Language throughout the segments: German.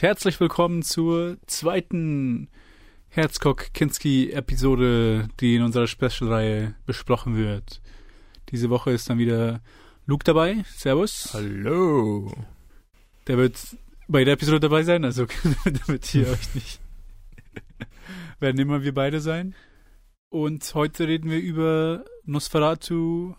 Und herzlich willkommen zur zweiten Herzog-Kinski-Episode, die in unserer Special-Reihe besprochen wird. Diese Woche ist dann wieder Luke dabei. Servus. Hallo. Der wird bei der Episode dabei sein, also damit ihr euch nicht. werden immer wir beide sein. Und heute reden wir über Nosferatu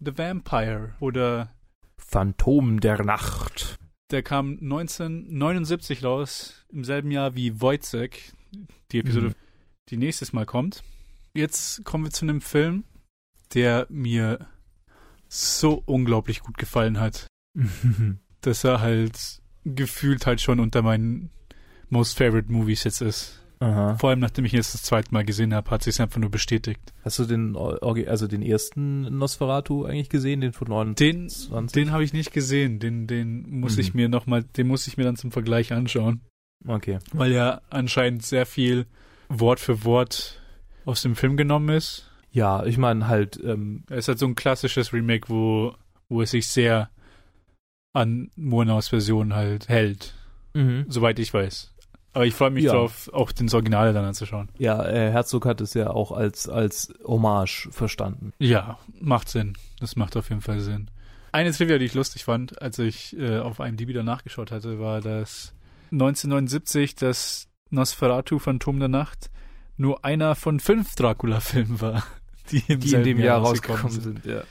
the Vampire oder Phantom der Nacht. Der kam 1979 raus, im selben Jahr wie Wojciech, die Episode, mhm. die nächstes Mal kommt. Jetzt kommen wir zu einem Film, der mir so unglaublich gut gefallen hat, dass er halt gefühlt halt schon unter meinen Most Favorite Movies jetzt ist. Aha. Vor allem, nachdem ich jetzt das zweite Mal gesehen habe, hat sich einfach nur bestätigt. Hast du den, also den ersten Nosferatu eigentlich gesehen, den von 29? Den, den habe ich nicht gesehen. Den, den muss mhm. ich mir noch mal, den muss ich mir dann zum Vergleich anschauen. Okay. Weil ja anscheinend sehr viel Wort für Wort aus dem Film genommen ist. Ja, ich meine halt. Ähm, es ist halt so ein klassisches Remake, wo, wo es sich sehr an Murnaus Version halt hält. Mhm. Soweit ich weiß. Aber ich freue mich ja. drauf, auch den Original dann anzuschauen. Ja, äh, Herzog hat es ja auch als, als Hommage verstanden. Ja, macht Sinn. Das macht auf jeden Fall Sinn. Eine Trivia, die ich lustig fand, als ich äh, auf einem IMDb wieder nachgeschaut hatte, war, dass 1979 das Nosferatu Phantom der Nacht nur einer von fünf Dracula-Filmen war, die, im die in dem Jahr, Jahr rausgekommen sind. sind ja.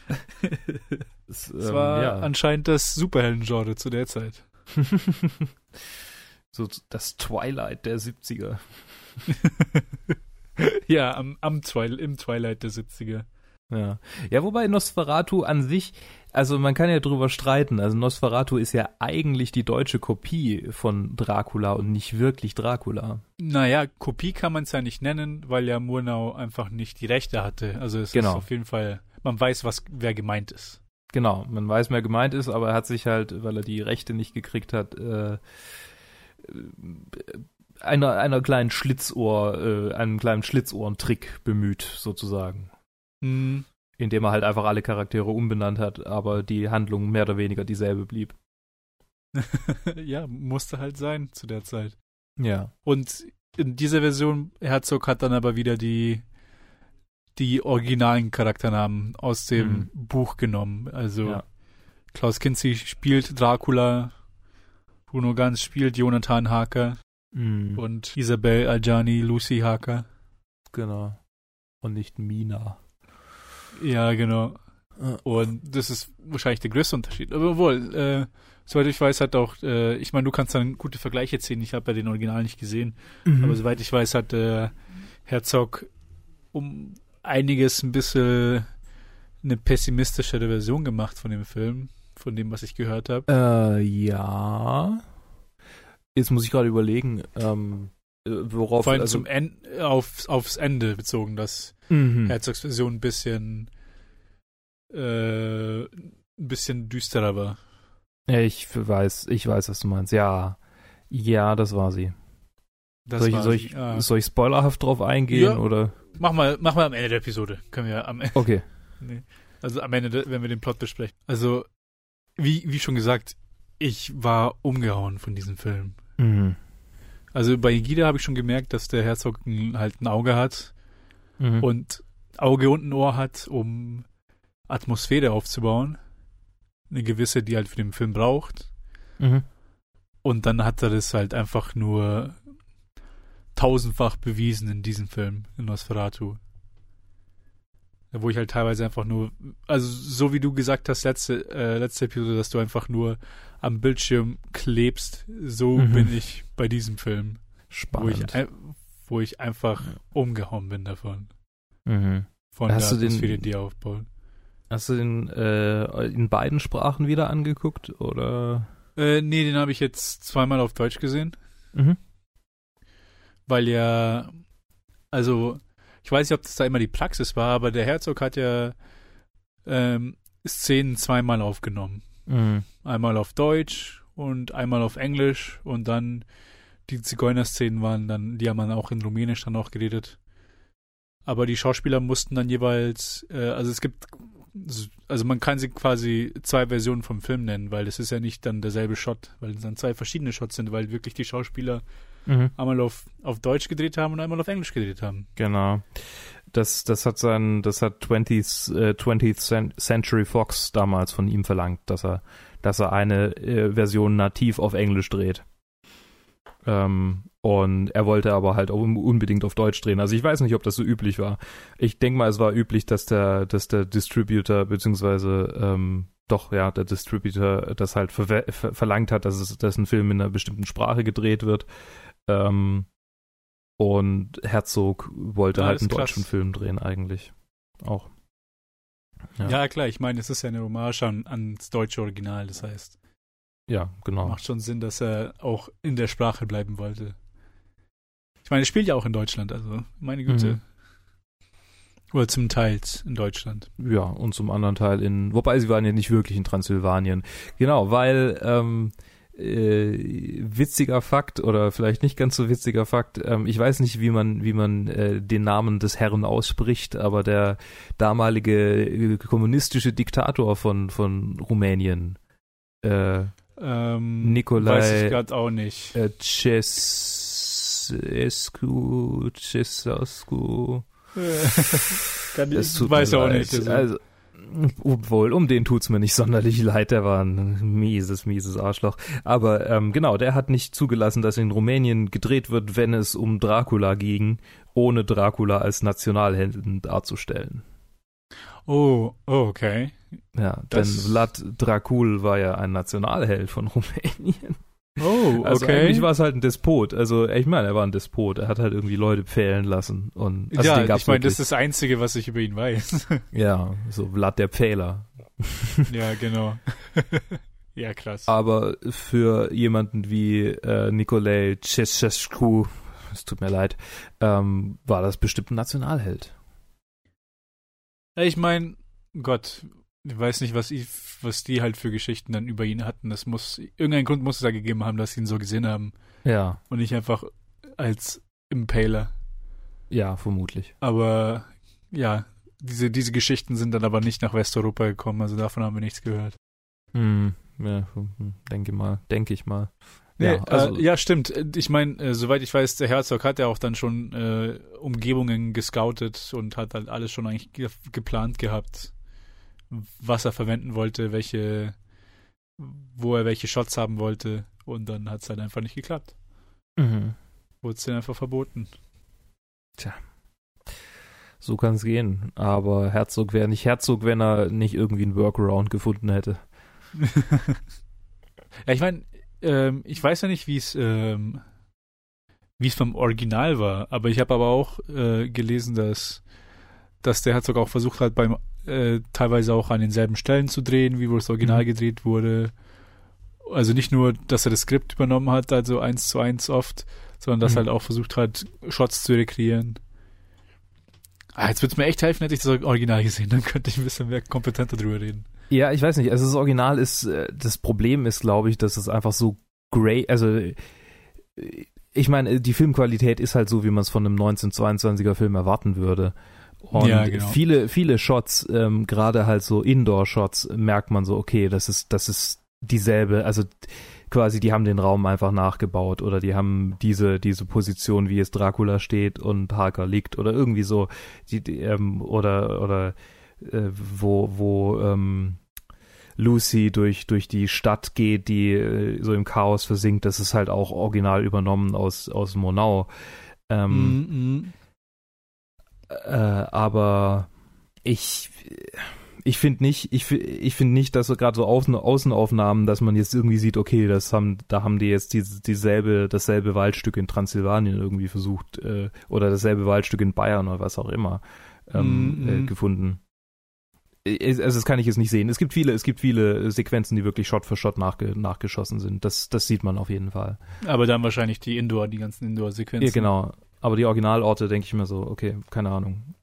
das, ähm, war ja. anscheinend das Superhelden-Genre zu der Zeit. So das Twilight der 70er. ja, am, am Twilight, im Twilight der 70er. Ja. ja, wobei Nosferatu an sich, also man kann ja drüber streiten. Also Nosferatu ist ja eigentlich die deutsche Kopie von Dracula und nicht wirklich Dracula. Naja, Kopie kann man es ja nicht nennen, weil ja Murnau einfach nicht die Rechte hatte. Also es genau. ist auf jeden Fall, man weiß, was wer gemeint ist. Genau, man weiß, wer gemeint ist, aber er hat sich halt, weil er die Rechte nicht gekriegt hat, äh, einer, einer kleinen Schlitzohr, äh, einem kleinen Schlitzohrentrick bemüht, sozusagen. Mhm. Indem er halt einfach alle Charaktere umbenannt hat, aber die Handlung mehr oder weniger dieselbe blieb. ja, musste halt sein zu der Zeit. Ja. Und in dieser Version, Herzog hat dann aber wieder die, die originalen Charakternamen aus dem mhm. Buch genommen. Also ja. Klaus Kinski spielt Dracula, Bruno Ganz spielt Jonathan Harker mm. und Isabel Aljani Lucy Harker. Genau. Und nicht Mina. Ja, genau. Und das ist wahrscheinlich der größte Unterschied. Aber wohl, äh, soweit ich weiß, hat auch, äh, ich meine, du kannst dann gute Vergleiche ziehen. Ich habe ja den Original nicht gesehen. Mhm. Aber soweit ich weiß, hat äh, Herzog um einiges ein bisschen eine pessimistischere Version gemacht von dem Film von dem, was ich gehört habe. Äh, ja. Jetzt muss ich gerade überlegen, ähm, äh, worauf. Vor allem also, zum en auf, aufs Ende bezogen, dass mhm. Herzogs Version ein bisschen, äh, ein bisschen düsterer war. Ich weiß, ich weiß, was du meinst. Ja, ja, das war sie. Das soll, ich, soll, ich, ja. soll ich spoilerhaft drauf eingehen ja. oder? Mach mal, mach mal am Ende der Episode. Können wir am Ende. Okay. Nee. Also am Ende, wenn wir den Plot besprechen. Also wie, wie schon gesagt, ich war umgehauen von diesem Film. Mhm. Also bei Gida habe ich schon gemerkt, dass der Herzog halt ein Auge hat mhm. und Auge und ein Ohr hat, um Atmosphäre aufzubauen. Eine gewisse, die halt für den Film braucht. Mhm. Und dann hat er das halt einfach nur tausendfach bewiesen in diesem Film, in Nosferatu wo ich halt teilweise einfach nur, also so wie du gesagt hast, letzte, äh, letzte Episode, dass du einfach nur am Bildschirm klebst, so mhm. bin ich bei diesem Film. Spannend. Wo ich, wo ich einfach umgehauen bin davon. Mhm. Von hast der Atmosphäre, die aufbaut. Hast du den äh, in beiden Sprachen wieder angeguckt, oder? Äh, nee, den habe ich jetzt zweimal auf Deutsch gesehen. Mhm. Weil ja, also ich weiß nicht, ob das da immer die Praxis war, aber der Herzog hat ja ähm, Szenen zweimal aufgenommen. Mhm. Einmal auf Deutsch und einmal auf Englisch und dann die Zigeuner-Szenen waren dann, die haben dann auch in Rumänisch dann auch geredet. aber die Schauspieler mussten dann jeweils, äh, also es gibt, also man kann sie quasi zwei Versionen vom Film nennen, weil es ist ja nicht dann derselbe Shot, weil es dann zwei verschiedene Shots sind, weil wirklich die Schauspieler mhm. einmal auf, auf Deutsch gedreht haben und einmal auf Englisch gedreht haben. Genau. Das, das hat sein, das hat 20th, äh, 20th Century Fox damals von ihm verlangt, dass er, dass er eine äh, Version nativ auf Englisch dreht. Ähm, und er wollte aber halt auch unbedingt auf Deutsch drehen. Also ich weiß nicht, ob das so üblich war. Ich denke mal, es war üblich, dass der, dass der Distributor beziehungsweise ähm, doch ja der Distributor das halt ver ver verlangt hat, dass es, dass ein Film in einer bestimmten Sprache gedreht wird. Ähm, und Herzog wollte ja, halt einen deutschen Film drehen eigentlich auch. Ja. ja, klar. Ich meine, es ist ja eine Hommage an, ans deutsche Original. Das heißt, ja, genau. Macht schon Sinn, dass er auch in der Sprache bleiben wollte. Ich meine, er spielt ja auch in Deutschland, also meine Güte. Mhm. Oder zum Teil in Deutschland. Ja, und zum anderen Teil in, wobei sie waren ja nicht wirklich in Transsilvanien. Genau, weil ähm, äh, witziger Fakt oder vielleicht nicht ganz so witziger Fakt. Ähm, ich weiß nicht, wie man wie man äh, den Namen des Herrn ausspricht, aber der damalige äh, kommunistische Diktator von von Rumänien, äh, ähm, Nikolai, weiß ich gerade auch nicht. Äh, Cescu, Cescu. Kann ich, weiß auch nicht. Also. Obwohl, um den tut's mir nicht sonderlich leid, der war ein mieses, mieses Arschloch. Aber ähm, genau, der hat nicht zugelassen, dass in Rumänien gedreht wird, wenn es um Dracula ging, ohne Dracula als Nationalhelden darzustellen. Oh, oh okay. Ja, das denn Vlad Dracul war ja ein Nationalheld von Rumänien. Oh, also okay. Eigentlich war es halt ein Despot. Also ich meine, er war ein Despot. Er hat halt irgendwie Leute pfählen lassen. Und, also ja, ich meine, das ist das Einzige, was ich über ihn weiß. ja, so Vlad der Pfähler. ja, genau. ja, klasse. Aber für jemanden wie äh, Nikolai Ceausescu, es tut mir leid, ähm, war das bestimmt ein Nationalheld. Ich meine, Gott, ich weiß nicht, was, ich, was die halt für Geschichten dann über ihn hatten. Das muss, irgendeinen Grund muss es da gegeben haben, dass sie ihn so gesehen haben. Ja. Und nicht einfach als Impaler. Ja, vermutlich. Aber, ja, diese, diese Geschichten sind dann aber nicht nach Westeuropa gekommen, also davon haben wir nichts gehört. Hm, ja, hm, denke mal, denke ich mal. Ja, nee, also, äh, ja, stimmt. Ich meine, äh, soweit ich weiß, der Herzog hat ja auch dann schon äh, Umgebungen gescoutet und hat halt alles schon eigentlich ge geplant gehabt was er verwenden wollte, welche, wo er welche Shots haben wollte. Und dann hat es halt einfach nicht geklappt. Mhm. Wurde es dann einfach verboten. Tja. So kann es gehen. Aber Herzog wäre nicht Herzog, wenn er nicht irgendwie einen Workaround gefunden hätte. ja, ich meine, ähm, ich weiß ja nicht, wie es ähm, wie es vom Original war, aber ich habe aber auch äh, gelesen, dass dass der Herzog auch versucht hat, beim äh, teilweise auch an denselben Stellen zu drehen, wie wo das Original mhm. gedreht wurde. Also nicht nur, dass er das Skript übernommen hat, also eins zu eins oft, sondern dass mhm. er halt auch versucht hat, Shots zu rekreieren. Ah, jetzt würde es mir echt helfen, hätte ich das Original gesehen, dann könnte ich ein bisschen mehr kompetenter drüber reden. Ja, ich weiß nicht, also das Original ist, äh, das Problem ist, glaube ich, dass es einfach so grey, also ich meine, die Filmqualität ist halt so, wie man es von einem 1922er Film erwarten würde. Und ja, genau. viele, viele Shots, ähm, gerade halt so Indoor-Shots, merkt man so, okay, das ist, das ist dieselbe, also quasi, die haben den Raum einfach nachgebaut oder die haben diese, diese Position, wie es Dracula steht und Harker liegt oder irgendwie so, die, die ähm, oder, oder äh, wo, wo ähm, Lucy durch, durch die Stadt geht, die äh, so im Chaos versinkt, das ist halt auch original übernommen aus, aus Monau. Ähm, mm -hmm äh, aber ich ich finde nicht, ich, ich finde nicht, dass so gerade so Außen, Außenaufnahmen, dass man jetzt irgendwie sieht, okay, das haben, da haben die jetzt diese, dieselbe, dasselbe Waldstück in Transsilvanien irgendwie versucht, äh, oder dasselbe Waldstück in Bayern oder was auch immer, ähm, mm -hmm. äh, gefunden. Also das kann ich jetzt nicht sehen. Es gibt viele, es gibt viele Sequenzen, die wirklich Shot für Shot nachge nachgeschossen sind. Das, das sieht man auf jeden Fall. Aber dann wahrscheinlich die Indoor, die ganzen Indoor-Sequenzen. Ja, genau. Aber die Originalorte denke ich mir so, okay, keine Ahnung.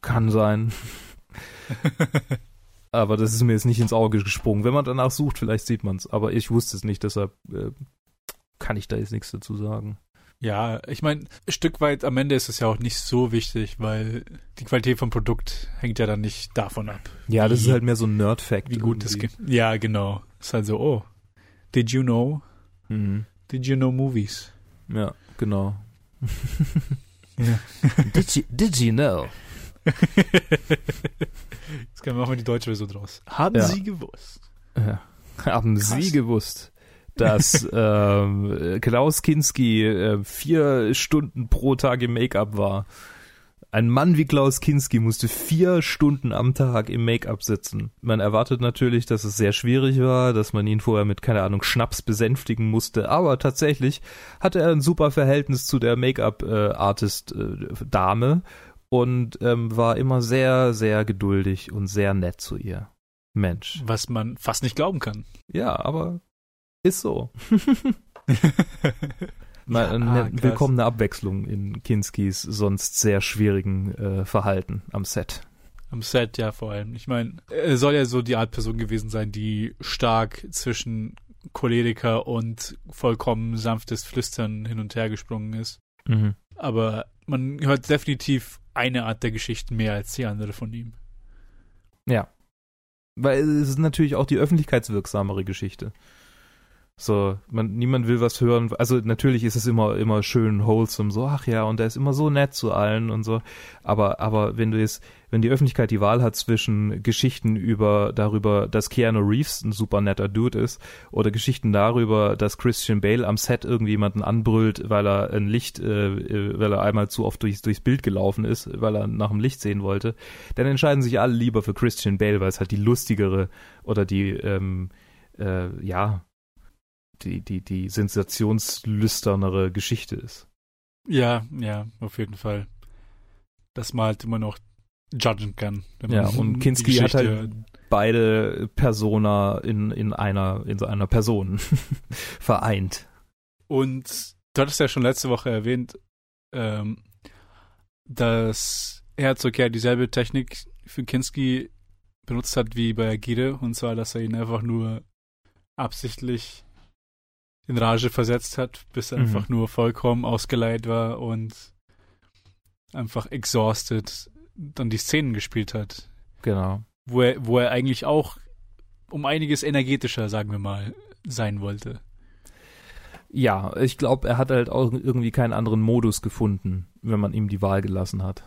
Kann sein. aber das ist mir jetzt nicht ins Auge gesprungen. Wenn man danach sucht, vielleicht sieht man es. Aber ich wusste es nicht, deshalb äh, kann ich da jetzt nichts dazu sagen. Ja, ich meine, ein Stück weit am Ende ist es ja auch nicht so wichtig, weil die Qualität vom Produkt hängt ja dann nicht davon ab. Ja, das ist halt mehr so ein Nerd-Fact. Wie gut das Ja, genau. Ist halt so, oh, did you know? Mhm. Did you know movies? Ja, genau. ja. did, you, did you know? Jetzt können wir auch mal die deutsche Version draus. Haben ja. Sie gewusst? Ja. Haben Krass. Sie gewusst? dass ähm, Klaus Kinski äh, vier Stunden pro Tag im Make-up war. Ein Mann wie Klaus Kinski musste vier Stunden am Tag im Make-up sitzen. Man erwartet natürlich, dass es sehr schwierig war, dass man ihn vorher mit, keine Ahnung, Schnaps besänftigen musste, aber tatsächlich hatte er ein super Verhältnis zu der Make-up-Artist-Dame äh, und ähm, war immer sehr, sehr geduldig und sehr nett zu ihr. Mensch. Was man fast nicht glauben kann. Ja, aber ist so. Mal eine ah, willkommene Abwechslung in Kinskis sonst sehr schwierigen äh, Verhalten am Set. Am Set, ja, vor allem. Ich meine, er soll ja so die Art Person gewesen sein, die stark zwischen Choleriker und vollkommen sanftes Flüstern hin und her gesprungen ist. Mhm. Aber man hört definitiv eine Art der Geschichten mehr als die andere von ihm. Ja. Weil es ist natürlich auch die öffentlichkeitswirksamere Geschichte. So, man, niemand will was hören. Also natürlich ist es immer, immer schön wholesome, so, ach ja, und er ist immer so nett zu allen und so. Aber, aber wenn du jetzt, wenn die Öffentlichkeit die Wahl hat zwischen Geschichten über, darüber, dass Keanu Reeves ein super netter Dude ist, oder Geschichten darüber, dass Christian Bale am Set irgendwie jemanden anbrüllt, weil er ein Licht, äh, äh weil er einmal zu oft durchs, durchs Bild gelaufen ist, weil er nach dem Licht sehen wollte, dann entscheiden sich alle lieber für Christian Bale, weil es halt die lustigere oder die, ähm, äh, ja, die, die, die sensationslüsternere Geschichte ist. Ja, ja, auf jeden Fall. Dass man halt immer noch judgen kann. Ja, und Kinski hat halt beide Persona in, in einer, in so einer Person vereint. Und du hattest ja schon letzte Woche erwähnt, ähm, dass Herzog ja dieselbe Technik für Kinski benutzt hat wie bei Agide, und zwar, dass er ihn einfach nur absichtlich in Rage versetzt hat, bis er mhm. einfach nur vollkommen ausgeleiht war und einfach exhausted dann die Szenen gespielt hat. Genau. Wo er, wo er eigentlich auch um einiges energetischer, sagen wir mal, sein wollte. Ja, ich glaube, er hat halt auch irgendwie keinen anderen Modus gefunden, wenn man ihm die Wahl gelassen hat.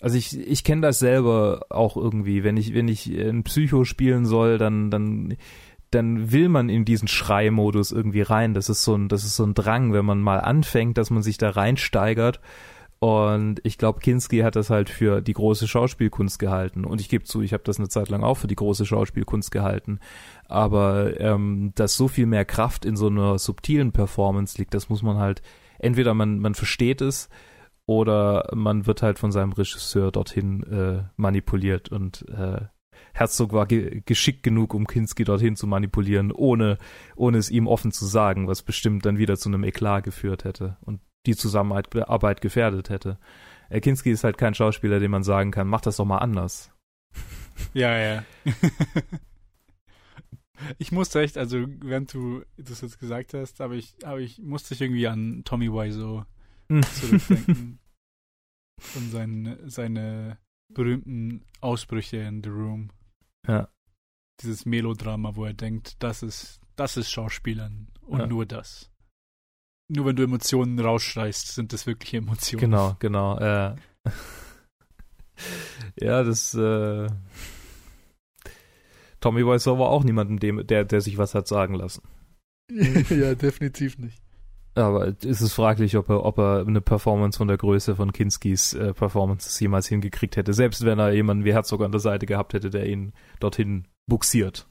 Also ich, ich kenne das selber auch irgendwie. Wenn ich, wenn ich ein Psycho spielen soll, dann, dann dann will man in diesen Schreimodus irgendwie rein. Das ist so ein, das ist so ein Drang, wenn man mal anfängt, dass man sich da reinsteigert. Und ich glaube, Kinski hat das halt für die große Schauspielkunst gehalten. Und ich gebe zu, ich habe das eine Zeit lang auch für die große Schauspielkunst gehalten. Aber ähm, dass so viel mehr Kraft in so einer subtilen Performance liegt, das muss man halt, entweder man, man versteht es oder man wird halt von seinem Regisseur dorthin äh, manipuliert und äh, Herzog war ge geschickt genug, um Kinski dorthin zu manipulieren, ohne, ohne es ihm offen zu sagen, was bestimmt dann wieder zu einem Eklat geführt hätte und die Zusammenarbeit gefährdet hätte. Äh, Kinski ist halt kein Schauspieler, dem man sagen kann, mach das doch mal anders. Ja, ja. ich musste echt, also während du das jetzt gesagt hast, aber ich, aber ich musste ich irgendwie an Tommy Wiseau hm. zurückdenken. und seine, seine berühmten Ausbrüche in The Room. Ja. Dieses Melodrama, wo er denkt, das ist, das ist Schauspielern und ja. nur das. Nur wenn du Emotionen rausschreist, sind das wirkliche Emotionen. Genau, genau. Äh. ja, das äh, Tommy Wiseau war auch niemandem, dem, der, der sich was hat sagen lassen. ja, definitiv nicht. Aber ist es fraglich, ob er, ob er eine Performance von der Größe von Kinskis äh, Performances jemals hingekriegt hätte. Selbst wenn er jemanden wie Herzog an der Seite gehabt hätte, der ihn dorthin buxiert.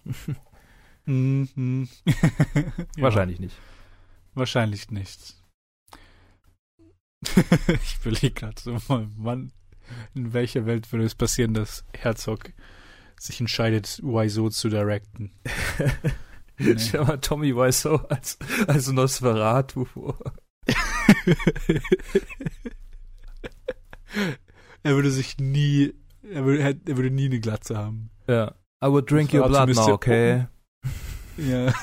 mhm. Wahrscheinlich nicht. Wahrscheinlich nicht. ich überlege gerade so mal, Mann, in welcher Welt würde es passieren, dass Herzog sich entscheidet, Wiseau zu directen? Nee. Stell mal Tommy Wiseau als, als Nosferatu vor. er würde sich nie, er würde, er würde nie eine Glatze haben. Ja. I would drink your blood now, okay? Ja.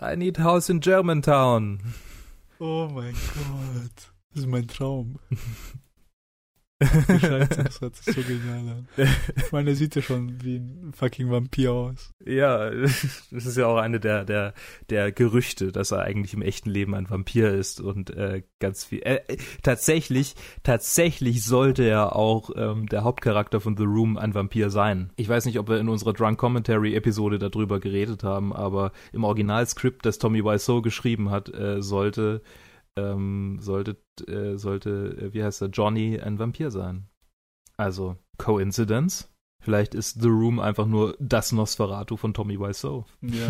I need house in Germantown. Oh mein Gott. Das ist mein Traum. Scheiße, das hört sich so genial an. Ich meine, er sieht ja schon wie ein fucking Vampir aus. Ja, das ist ja auch eine der, der, der Gerüchte, dass er eigentlich im echten Leben ein Vampir ist und äh, ganz viel. Äh, tatsächlich, tatsächlich sollte er auch ähm, der Hauptcharakter von The Room ein Vampir sein. Ich weiß nicht, ob wir in unserer Drunk Commentary Episode darüber geredet haben, aber im Originalskript, das Tommy Wiseau geschrieben hat, äh, sollte ähm, sollte, äh, sollte, äh, wie heißt er, Johnny ein Vampir sein. Also, Coincidence? Vielleicht ist The Room einfach nur das Nosferatu von Tommy Wiseau. Ja.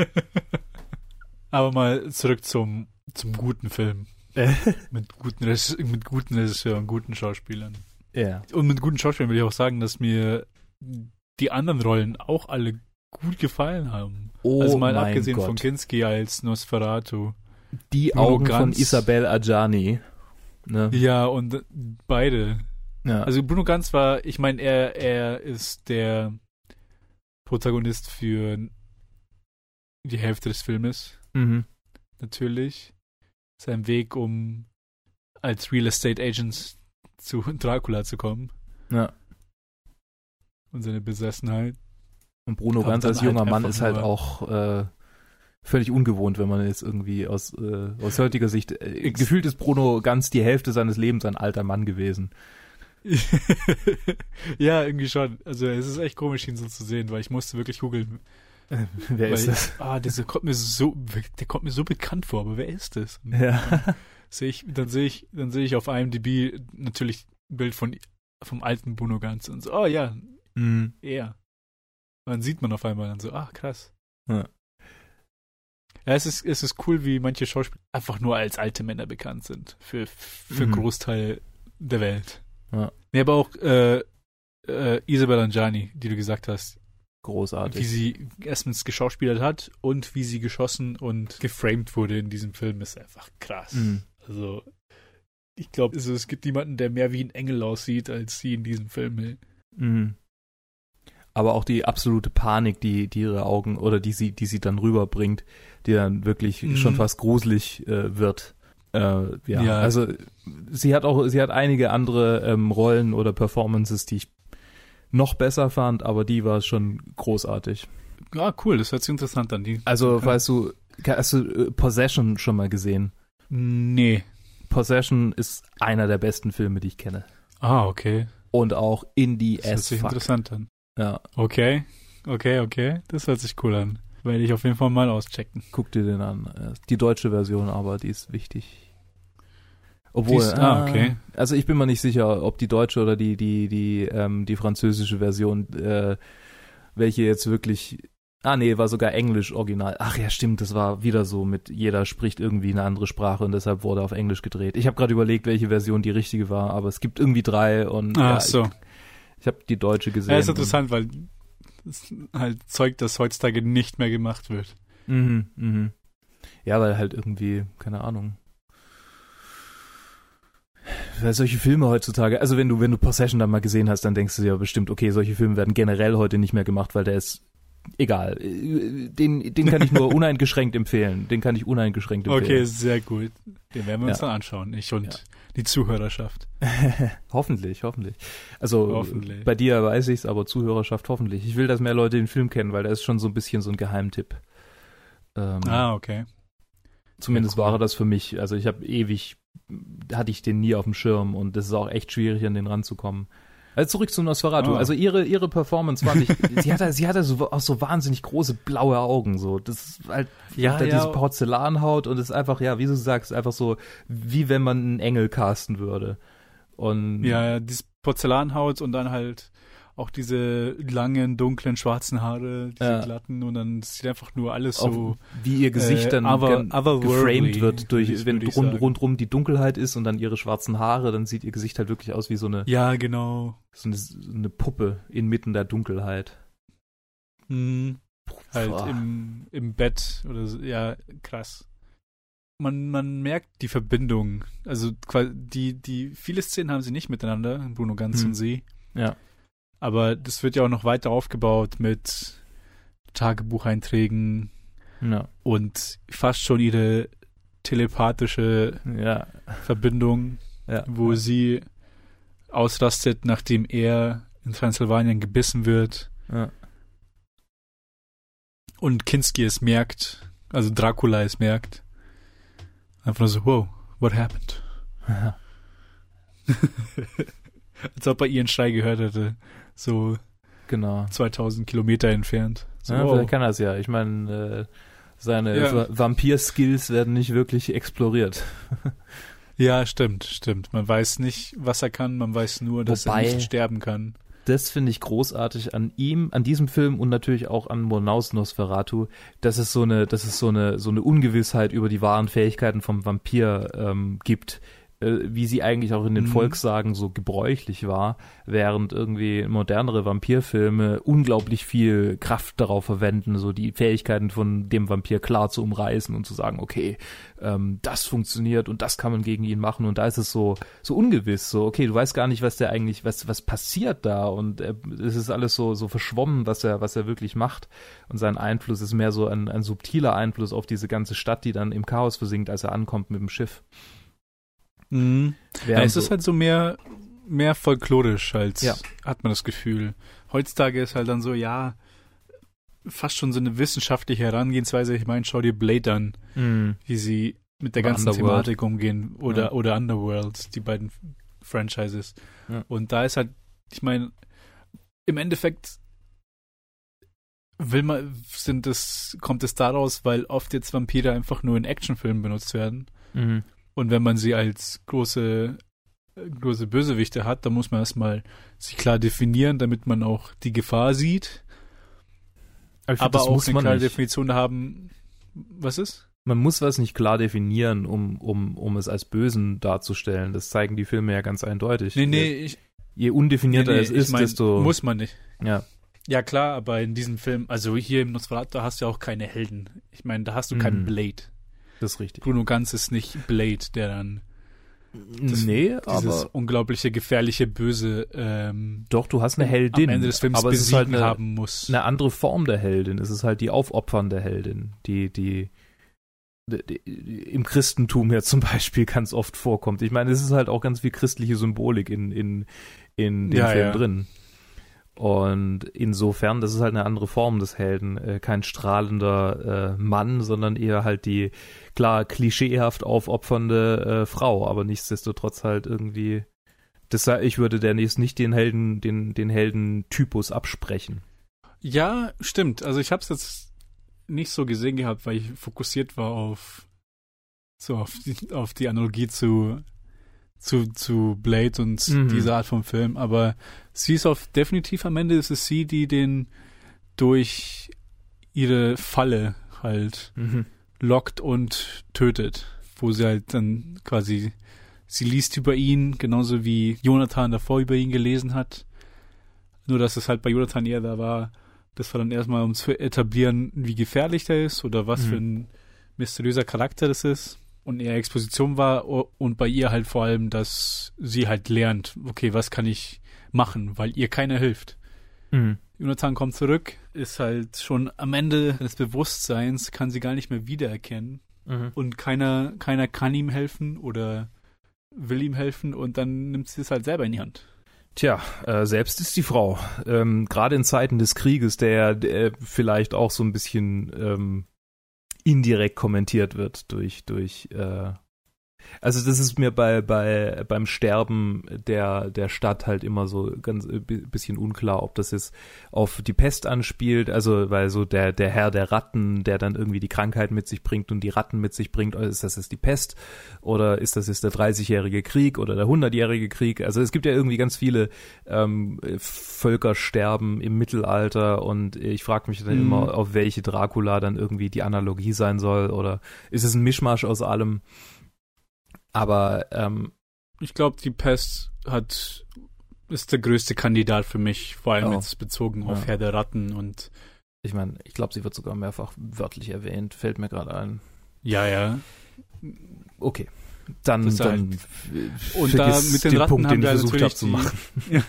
Aber mal zurück zum, zum guten Film. mit, guten mit guten Regisseuren, guten Schauspielern. Ja. Und mit guten Schauspielern will ich auch sagen, dass mir die anderen Rollen auch alle gut gefallen haben. Oh also mal abgesehen Gott. von Kinski als Nosferatu. Die Augen Isabel Adjani. Ne? Ja, und beide. Ja. Also Bruno Ganz war, ich meine, er, er ist der Protagonist für die Hälfte des Filmes, mhm. natürlich. Sein Weg, um als Real Estate Agent zu Dracula zu kommen. Ja. Und seine Besessenheit. Und Bruno Ganz als junger halt Mann einfach ist halt auch äh, völlig ungewohnt, wenn man jetzt irgendwie aus, äh, aus heutiger Sicht, äh, gefühlt ist Bruno Ganz die Hälfte seines Lebens ein alter Mann gewesen. ja, irgendwie schon. Also es ist echt komisch, ihn so zu sehen, weil ich musste wirklich googeln. Wer weil, ist das? Ah, dieser kommt mir so, der kommt mir so bekannt vor, aber wer ist das? Ja. sehe ich, dann sehe ich, dann sehe ich auf IMDb natürlich ein Bild von vom alten Bruno Ganz und so, oh ja, Mhm. er. Und dann sieht man auf einmal dann so, ah, krass. Ja. Ja, es ist, es ist cool, wie manche Schauspieler einfach nur als alte Männer bekannt sind. Für, für einen Mhm. Großteil der Welt. Ja. Nee, aber auch äh, äh, Isabel Anjani, die du gesagt hast, Großartig. wie sie erstens geschauspielert hat und wie sie geschossen und geframed wurde in diesem Film, ist einfach krass. Mhm. Also, ich glaube, also, es gibt niemanden, der mehr wie ein Engel aussieht, als sie in diesem Film. Mhm. Aber auch die absolute Panik, die, die ihre Augen oder die sie, die sie dann rüberbringt, die dann wirklich Mhm. schon fast gruselig äh, wird. Äh, ja. Ja. also sie hat auch, sie hat einige andere ähm, Rollen oder Performances, die ich noch besser fand, aber die war schon großartig. Ah, cool, das hört sich interessant an. Die, Also, weißt du, hast du äh, Possession schon mal gesehen? Nee. Possession ist einer der besten Filme, die ich kenne. Ah, okay. Und auch Indie Das hört sich fuck. interessant an. Ja, Okay, okay, okay. Das hört sich cool an. Werde ich auf jeden Fall mal auschecken. guck dir den an. Äh, Die deutsche Version aber, die ist wichtig. Obwohl, ist- ah, okay. Also ich bin mir nicht sicher, ob die deutsche oder die die die ähm, die französische Version, äh, welche jetzt wirklich. Ah nee, war sogar Englisch original. Ach ja, stimmt, das war wieder so mit jeder spricht irgendwie eine andere Sprache und deshalb wurde auf Englisch gedreht. Ich habe gerade überlegt, welche Version die richtige war, aber es gibt irgendwie drei und Ah, ja, so. ich, ich habe die deutsche gesehen. Ja, ist interessant, weil halt Zeug, das heutzutage nicht mehr gemacht wird. Mhm, mhm. Ja, weil halt irgendwie, keine Ahnung. Weil solche Filme heutzutage, also wenn du, wenn du Possession dann mal gesehen hast, dann denkst du dir bestimmt, okay, solche Filme werden generell heute nicht mehr gemacht, weil der ist egal. Den, den kann ich nur uneingeschränkt empfehlen. Den kann ich uneingeschränkt Okay, empfehlen. sehr gut. Den werden wir uns Ja. dann anschauen. Ich und Ja. Die Zuhörerschaft. hoffentlich, hoffentlich. Also Hoffentlich. bei dir weiß ich's, aber Zuhörerschaft hoffentlich. Ich will, dass mehr Leute den Film kennen, weil der ist schon so ein bisschen so ein Geheimtipp. Ähm, Ah, okay. Zumindest Ja, cool. war er das für mich. Also ich habe ewig, hatte ich den nie auf dem Schirm und es ist auch echt schwierig, an den ranzukommen. Also zurück zu Nosferatu. Oh. Also ihre, ihre Performance fand ich, sie hatte, sie hatte so, auch so wahnsinnig große blaue Augen, so. Das ist halt, Ja, ja. diese Porzellanhaut und es ist einfach, ja, wie du sagst, einfach so, wie wenn man einen Engel casten würde. Und Ja, ja, dieses Porzellanhaut und dann halt auch diese langen, dunklen, schwarzen Haare, diese Ja. glatten und dann sieht einfach nur alles auch so wie ihr Gesicht äh, dann other- gen- otherworldly, geframed wird durch, wenn rund, rundrum die Dunkelheit ist und dann ihre schwarzen Haare, dann sieht ihr Gesicht halt wirklich aus wie so eine, Ja, genau. so eine, so eine Puppe inmitten der Dunkelheit. Mhm. Halt Boah. im, im Bett oder so. Ja, krass. Man, man merkt die Verbindung. Also quasi die, die, viele Szenen haben sie nicht miteinander, Bruno Ganz Hm. und sie. Ja. Aber das wird ja auch noch weiter aufgebaut mit Tagebucheinträgen Ja. Und fast schon ihre telepathische ja. Verbindung, ja. wo sie ausrastet, nachdem er in Transsilvanien gebissen wird. Und Kinski es merkt, also Dracula es merkt. Einfach nur so, wow, what happened? Als ob er ihren Schrei gehört hätte. So genau. 2000 Kilometer entfernt. So, ja, wow. vielleicht kann es ja. Ich meine, äh, seine Ja. Va- Vampir-Skills werden nicht wirklich exploriert. Ja, stimmt, stimmt. Man weiß nicht, was er kann, man weiß nur, dass Wobei- er nicht sterben kann. Das finde ich großartig an ihm, an diesem Film und natürlich auch an Monaus Nosferatu, dass es so eine, dass es so eine, so eine Ungewissheit über die wahren Fähigkeiten vom Vampir ähm, gibt, äh, wie sie eigentlich auch in den Mhm. Volkssagen so gebräuchlich war, während irgendwie modernere Vampirfilme unglaublich viel Kraft darauf verwenden, so die Fähigkeiten von dem Vampir klar zu umreißen und zu sagen, okay, ähm, das funktioniert und das kann man gegen ihn machen und da ist es so so ungewiss, so okay, du weißt gar nicht, was der eigentlich, was was passiert da und äh, es ist alles so so verschwommen, was er was er wirklich macht und sein Einfluss ist mehr so ein, ein subtiler Einfluss auf diese ganze Stadt, die dann im Chaos versinkt, als er ankommt mit dem Schiff. Mhm. Ja, es ist so- halt so mehr, mehr folklorisch als, Ja. hat man das Gefühl. Heutzutage ist halt dann so, ja, fast schon so eine wissenschaftliche Herangehensweise. Ich meine, schau dir Blade an, Mhm. wie sie mit der Oder ganzen Underworld. Thematik umgehen. Oder, Ja. oder Underworld, die beiden Franchises. Ja. Und da ist halt, ich meine, im Endeffekt will man, sind es, kommt es daraus, weil oft jetzt Vampire einfach nur in Actionfilmen benutzt werden. Mhm. Und wenn man sie als große, große Bösewichte hat, dann muss man erstmal sich klar definieren, damit man auch die Gefahr sieht. ich find, aber auch muss eine man klare nicht. Definition haben. Was ist? Man muss was nicht klar definieren, um, um, um es als Bösen darzustellen. Das zeigen die Filme ja ganz eindeutig. Nee, nee, Je, ich, je undefinierter nee, nee, es ich ist, mein, desto. muss man nicht. ja. Ja, klar, aber in diesem Film, also hier im Nosferatu hast du ja auch keine Helden. Ich meine, da hast du keinen Mhm. Blade. Das ist richtig. Bruno Ganz ist nicht Blade, der dann das- nee, dieses aber unglaubliche, gefährliche, böse ähm, doch, du hast eine Heldin. am Ende des Films aber es ist halt eine, haben muss. eine andere Form der Heldin. Es ist halt die aufopfernde Heldin, die, die, die, die im Christentum ja zum Beispiel ganz oft vorkommt. Ich meine, es ist halt auch ganz viel christliche Symbolik in, in, in dem Ja, Film ja. drin. Und insofern, das ist halt eine andere Form des Helden. Äh, kein strahlender äh, Mann, sondern eher halt die, klar, klischeehaft aufopfernde äh, Frau, aber nichtsdestotrotz halt irgendwie. Das, ich würde der jetzt nicht den Helden, den, den Heldentypus absprechen. Ja, stimmt. Also ich habe es jetzt nicht so gesehen gehabt, weil ich fokussiert war auf so auf die, auf die Analogie zu zu zu Blade und Mhm. diese Art von Film. Aber sie ist auf definitiv am Ende ist es sie, die den durch ihre Falle halt lockt und tötet, wo sie halt dann quasi sie liest über ihn, genauso wie Jonathan davor über ihn gelesen hat. Nur dass es halt bei Jonathan eher da war, das war dann erstmal, um zu etablieren, wie gefährlich der ist oder was Mhm. für ein mysteriöser Charakter das ist. Und eher Exposition war und bei ihr halt vor allem, dass sie halt lernt, okay, was kann ich machen, weil ihr keiner hilft. Mhm. Jonathan kommt zurück, ist halt schon am Ende des Bewusstseins, kann sie gar nicht mehr wiedererkennen Mhm. und keiner, keiner kann ihm helfen oder will ihm helfen und dann nimmt sie es halt selber in die Hand. Tja, äh, selbst ist die Frau. Ähm, Gerade in Zeiten des Krieges, der, der vielleicht auch so ein bisschen ähm, indirekt kommentiert wird durch, durch äh, also das ist mir bei, bei beim Sterben der, der Stadt halt immer so ganz äh, bi- bisschen unklar, ob das jetzt auf die Pest anspielt, also weil so der, der Herr der Ratten, der dann irgendwie die Krankheit mit sich bringt und die Ratten mit sich bringt, ist das jetzt die Pest oder ist das jetzt der 30-jährige Krieg oder der 100-jährige Krieg? Also es gibt ja irgendwie ganz viele ähm, Völkersterben im Mittelalter und ich frage mich dann Mhm. immer, auf welche Dracula dann irgendwie die Analogie sein soll oder ist es ein Mischmasch aus allem? Aber ähm, Ich glaube, die Pest hat ist der größte Kandidat für mich, vor allem Oh. jetzt bezogen auf Ja. Herr der Ratten und ich meine, ich glaube, sie wird sogar mehrfach wörtlich erwähnt, fällt mir gerade ein. ja, ja. Okay. Dann, Das dann f- Und da mit den den Ratten Punkt, haben den ich wir versucht habe zu machen.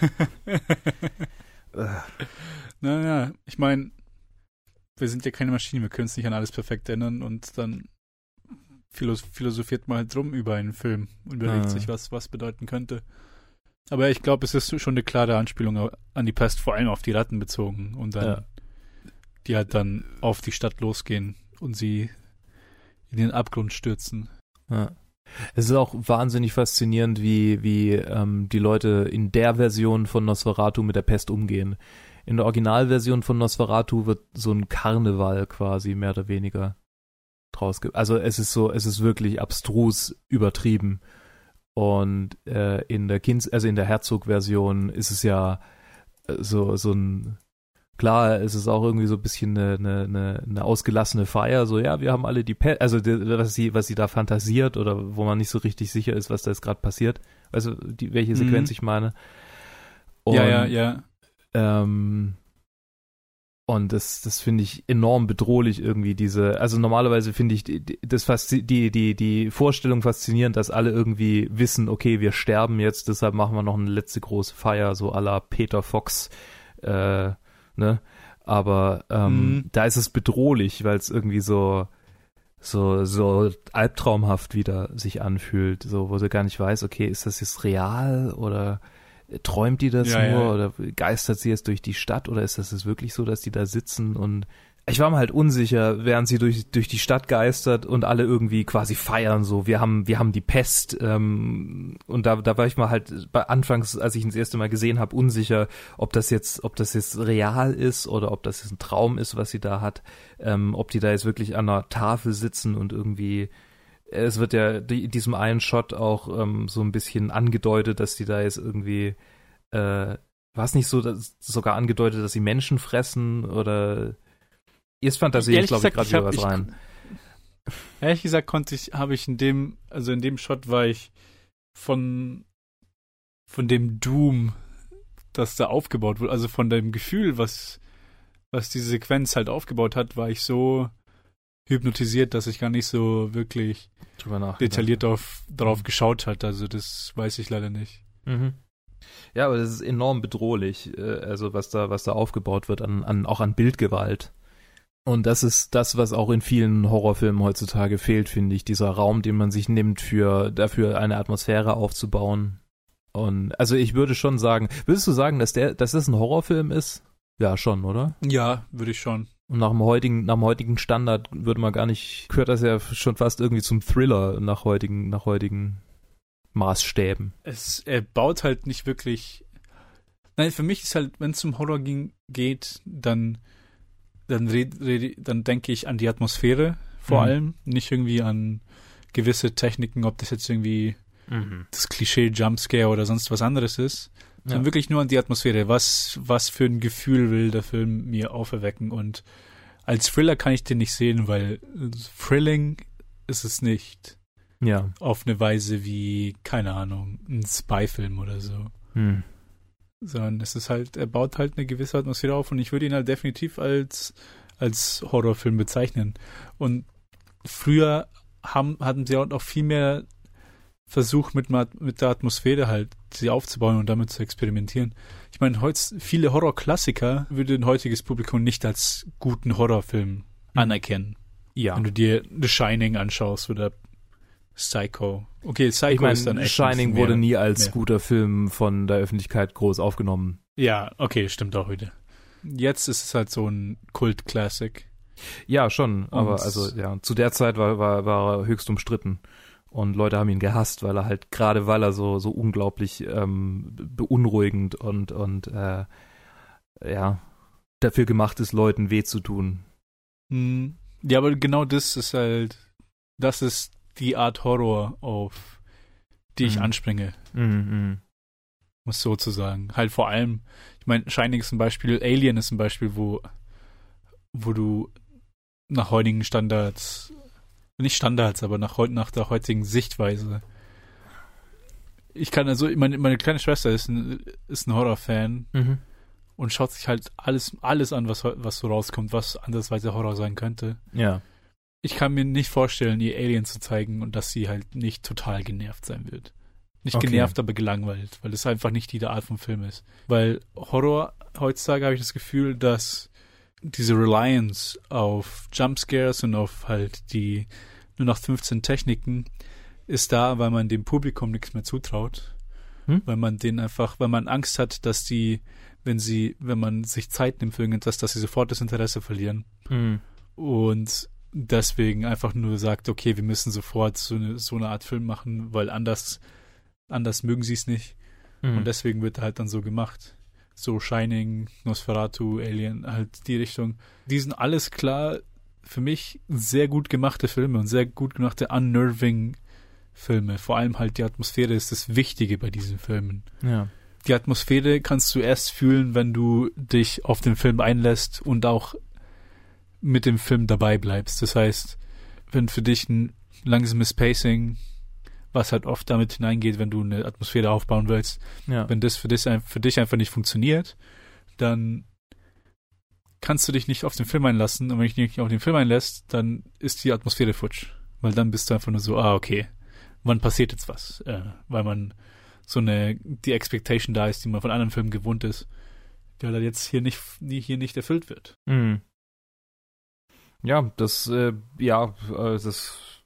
Naja, ich meine, wir sind ja keine Maschine, wir können es nicht an alles perfekt ändern und dann philosophiert man halt drum über einen Film und überlegt ah. sich, was was bedeuten könnte. Aber ich glaube, es ist schon eine klare Anspielung an die Pest, vor allem auf die Ratten bezogen und dann ja. die halt dann auf die Stadt losgehen und sie in den Abgrund stürzen. Ja. Es ist auch wahnsinnig faszinierend, wie, wie ähm, die Leute in der Version von Nosferatu mit der Pest umgehen. In der Originalversion von Nosferatu wird so ein Karneval quasi mehr oder weniger draus. Also es ist so, es ist wirklich abstrus übertrieben. Und äh, in der Kinds, also in der Herzog-Version ist es ja äh, so so ein klar, es ist auch irgendwie so ein bisschen eine, eine, eine ausgelassene Feier, so ja, wir haben alle die Pest, also was sie, was sie da fantasiert oder wo man nicht so richtig sicher ist, was da jetzt gerade passiert. Also die, welche Sequenz mhm. ich meine. Und, ja, ja, ja. Ähm, und das, das finde ich enorm bedrohlich irgendwie, diese, also normalerweise finde ich das fast die, die, die Vorstellung faszinierend, dass alle irgendwie wissen, okay, wir sterben jetzt, deshalb machen wir noch eine letzte große Feier, so à la Peter Fox, äh, ne? Aber ähm, mhm. da ist es bedrohlich, weil es irgendwie so so so albtraumhaft wieder sich anfühlt, so wo du gar nicht weißt, okay, ist das jetzt real oder träumt die das ja, nur ja. oder geistert sie jetzt durch die Stadt oder ist das jetzt wirklich so, dass die da sitzen und ich war mir halt unsicher, während sie durch, durch die Stadt geistert und alle irgendwie quasi feiern, so, wir haben, wir haben die Pest, ähm, und da, da war ich mal halt bei Anfangs, als ich ihn das erste Mal gesehen habe, unsicher, ob das jetzt, ob das jetzt real ist oder ob das jetzt ein Traum ist, was sie da hat, ähm, ob die da jetzt wirklich an einer Tafel sitzen und irgendwie, es wird ja in diesem einen Shot auch ähm, so ein bisschen angedeutet, dass die da jetzt irgendwie, äh, war es nicht so, dass sogar angedeutet, dass sie Menschen fressen oder Jetzt fantasiere ich, glaube ich, gerade wieder was ich, rein. Ehrlich gesagt konnte ich, habe ich in dem, also in dem Shot war ich von, von dem Doom, das da aufgebaut wurde, also von dem Gefühl, was, was diese Sequenz halt aufgebaut hat, war ich so hypnotisiert, dass ich gar nicht so wirklich detailliert auf, darauf geschaut hat. Also das weiß ich leider nicht. Mhm. Ja, aber das ist enorm bedrohlich, äh, also was da, was da aufgebaut wird, an, an, auch an Bildgewalt. Und das ist das, was auch in vielen Horrorfilmen heutzutage fehlt, finde ich. Dieser Raum, den man sich nimmt, für dafür eine Atmosphäre aufzubauen. Und also ich würde schon sagen, würdest du sagen, dass der, dass das ein Horrorfilm ist? Ja, schon, oder? Ja, würde ich schon. Und nach dem heutigen, nach dem heutigen Standard würde man gar nicht, gehört das ja schon fast irgendwie zum Thriller nach heutigen, nach heutigen Maßstäben. Es, er baut halt nicht wirklich. Nein, für mich ist halt, wenn es um Horror ging, geht, dann dann, red, red, dann denke ich an die Atmosphäre vor mhm. allem, nicht irgendwie an gewisse Techniken, ob das jetzt irgendwie mhm. das Klischee Jumpscare oder sonst was anderes ist, ja. sondern wirklich nur an die Atmosphäre. Was, was für ein Gefühl will der Film mir auferwecken? Und als Thriller kann ich den nicht sehen, weil Thrilling ist es nicht. Ja. Auf eine Weise wie, keine Ahnung, ein Spy-Film oder so. Mhm sondern es ist halt, er baut halt eine gewisse Atmosphäre auf und ich würde ihn halt definitiv als, als Horrorfilm bezeichnen. Und früher haben, hatten sie auch noch viel mehr Versuch mit, mit der Atmosphäre halt, sie aufzubauen und damit zu experimentieren. Ich meine, heute viele Horrorklassiker würde ein heutiges Publikum nicht als guten Horrorfilm hm. anerkennen. Ja. Wenn du dir The Shining anschaust oder Psycho. Okay, Psycho ich mein, ist dann echt Shining wurde nie als mehr. guter Film von der Öffentlichkeit groß aufgenommen. Ja, okay, stimmt auch wieder. Jetzt ist es halt so ein Kult-Classic. Ja, schon, Und aber also ja, zu der Zeit war, war, war er höchst umstritten. Und Leute haben ihn gehasst, weil er halt, gerade weil er so, so unglaublich ähm, beunruhigend und, und äh, ja, dafür gemacht ist, Leuten weh zu tun. Hm. Ja, aber genau das ist halt, das ist die Art Horror auf, die ich mhm. anspringe. Mhm, mhm. Muss so zu sagen. Halt vor allem, ich meine, Shining ist ein Beispiel, Alien ist ein Beispiel, wo, wo du nach heutigen Standards, nicht Standards, aber nach, nach der heutigen Sichtweise. Ich kann also, meine, meine kleine Schwester ist ein, ist ein Horrorfan mhm. und schaut sich halt alles, alles an, was, was so rauskommt, was andersweise Horror sein könnte. Ja ich kann mir nicht vorstellen, ihr Alien zu zeigen und dass sie halt nicht total genervt sein wird. Nicht okay. genervt, aber gelangweilt, weil es einfach nicht die Art von Film ist. Weil Horror, heutzutage habe ich das Gefühl, dass diese Reliance auf Jumpscares und auf halt die nur noch 15 Techniken ist da, weil man dem Publikum nichts mehr zutraut. Hm? Weil man den einfach, weil man Angst hat, dass die, wenn sie, wenn man sich Zeit nimmt für irgendetwas, dass sie sofort das Interesse verlieren. Hm. Und deswegen einfach nur sagt, okay, wir müssen sofort so eine, so eine Art Film machen, weil anders, anders mögen sie es nicht. Hm. Und deswegen wird halt dann so gemacht so Shining, Nosferatu, Alien, halt die Richtung. Die sind alles klar für mich sehr gut gemachte Filme und sehr gut gemachte unnerving Filme. Vor allem halt die Atmosphäre ist das Wichtige bei diesen Filmen. Ja. Die Atmosphäre kannst du erst fühlen, wenn du dich auf den Film einlässt und auch mit dem Film dabei bleibst. Das heißt, wenn für dich ein langsames Pacing was halt oft damit hineingeht, wenn du eine Atmosphäre aufbauen willst. Ja. Wenn das für dich, für dich einfach nicht funktioniert, dann kannst du dich nicht auf den Film einlassen und wenn ich dich nicht auf den Film einlässt, dann ist die Atmosphäre futsch. Weil dann bist du einfach nur so, ah, okay, wann passiert jetzt was? Äh, weil man so eine, die Expectation da ist, die man von anderen Filmen gewohnt ist, die halt jetzt hier nicht, hier nicht erfüllt wird. Mhm. Ja, das, äh, ja, äh, das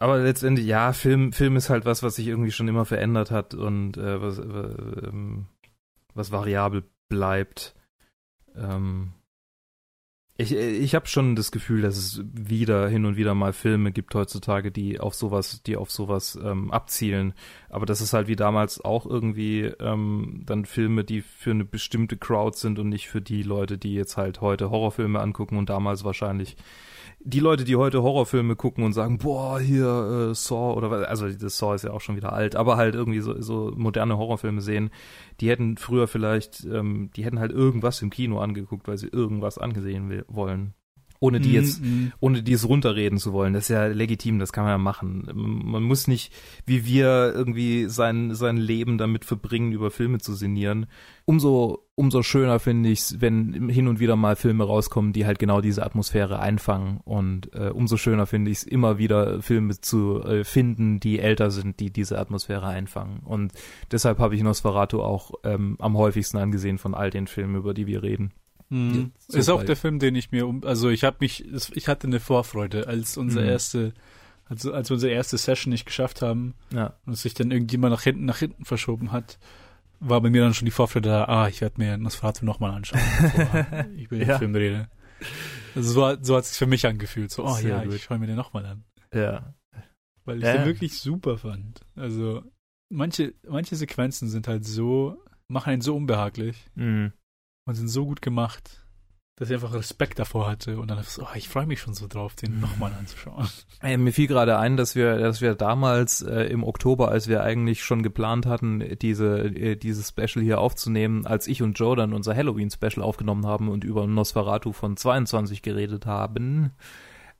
aber letztendlich, ja, Film, Film ist halt was, was sich irgendwie schon immer verändert hat und äh, was, äh, was variabel bleibt. Ähm, ich ich habe schon das Gefühl, dass es wieder hin und wieder mal Filme gibt heutzutage, die auf sowas, die auf sowas ähm, abzielen. Aber das ist halt wie damals auch irgendwie ähm, dann Filme, die für eine bestimmte Crowd sind und nicht für die Leute, die jetzt halt heute Horrorfilme angucken und damals wahrscheinlich die Leute, die heute Horrorfilme gucken und sagen, boah, hier äh, Saw oder also das Saw ist ja auch schon wieder alt, aber halt irgendwie so, so moderne Horrorfilme sehen, die hätten früher vielleicht, ähm, die hätten halt irgendwas im Kino angeguckt, weil sie irgendwas angesehen wollen ohne die jetzt, mm, ohne die es runterreden zu wollen. Das ist ja legitim, das kann man ja machen. Man muss nicht, wie wir, irgendwie sein, sein Leben damit verbringen, über Filme zu sinnieren. Umso, umso schöner finde ich es, wenn hin und wieder mal Filme rauskommen, die halt genau diese Atmosphäre einfangen. Und äh, umso schöner finde ich es, immer wieder Filme zu äh, finden, die älter sind, die diese Atmosphäre einfangen. Und deshalb habe ich Nosferatu auch ähm, am häufigsten angesehen von all den Filmen, über die wir reden. Mhm. So ist auch der Film, den ich mir um, also ich habe mich, ich hatte eine Vorfreude, als unser mhm. erste, also als wir unsere erste Session nicht geschafft haben ja. und sich dann irgendjemand nach hinten, nach hinten verschoben hat, war bei mir dann schon die Vorfreude da, ah, ich werde mir Nosferatu nochmal anschauen, ich will den ja. Film rede. Also so, so hat es sich für mich angefühlt, so, oh Sehr ja, gut. ich schaue mir den nochmal an. Ja. Weil ich ja. den wirklich super fand. Also manche, manche Sequenzen sind halt so, machen einen so unbehaglich. Mhm und sind so gut gemacht, dass ich einfach Respekt davor hatte und dann so, oh, ich freue mich schon so drauf, den nochmal anzuschauen. Ey, mir fiel gerade ein, dass wir, dass wir damals äh, im Oktober, als wir eigentlich schon geplant hatten, diese, äh, dieses Special hier aufzunehmen, als ich und Joe dann unser Halloween-Special aufgenommen haben und über Nosferatu von 22 geredet haben,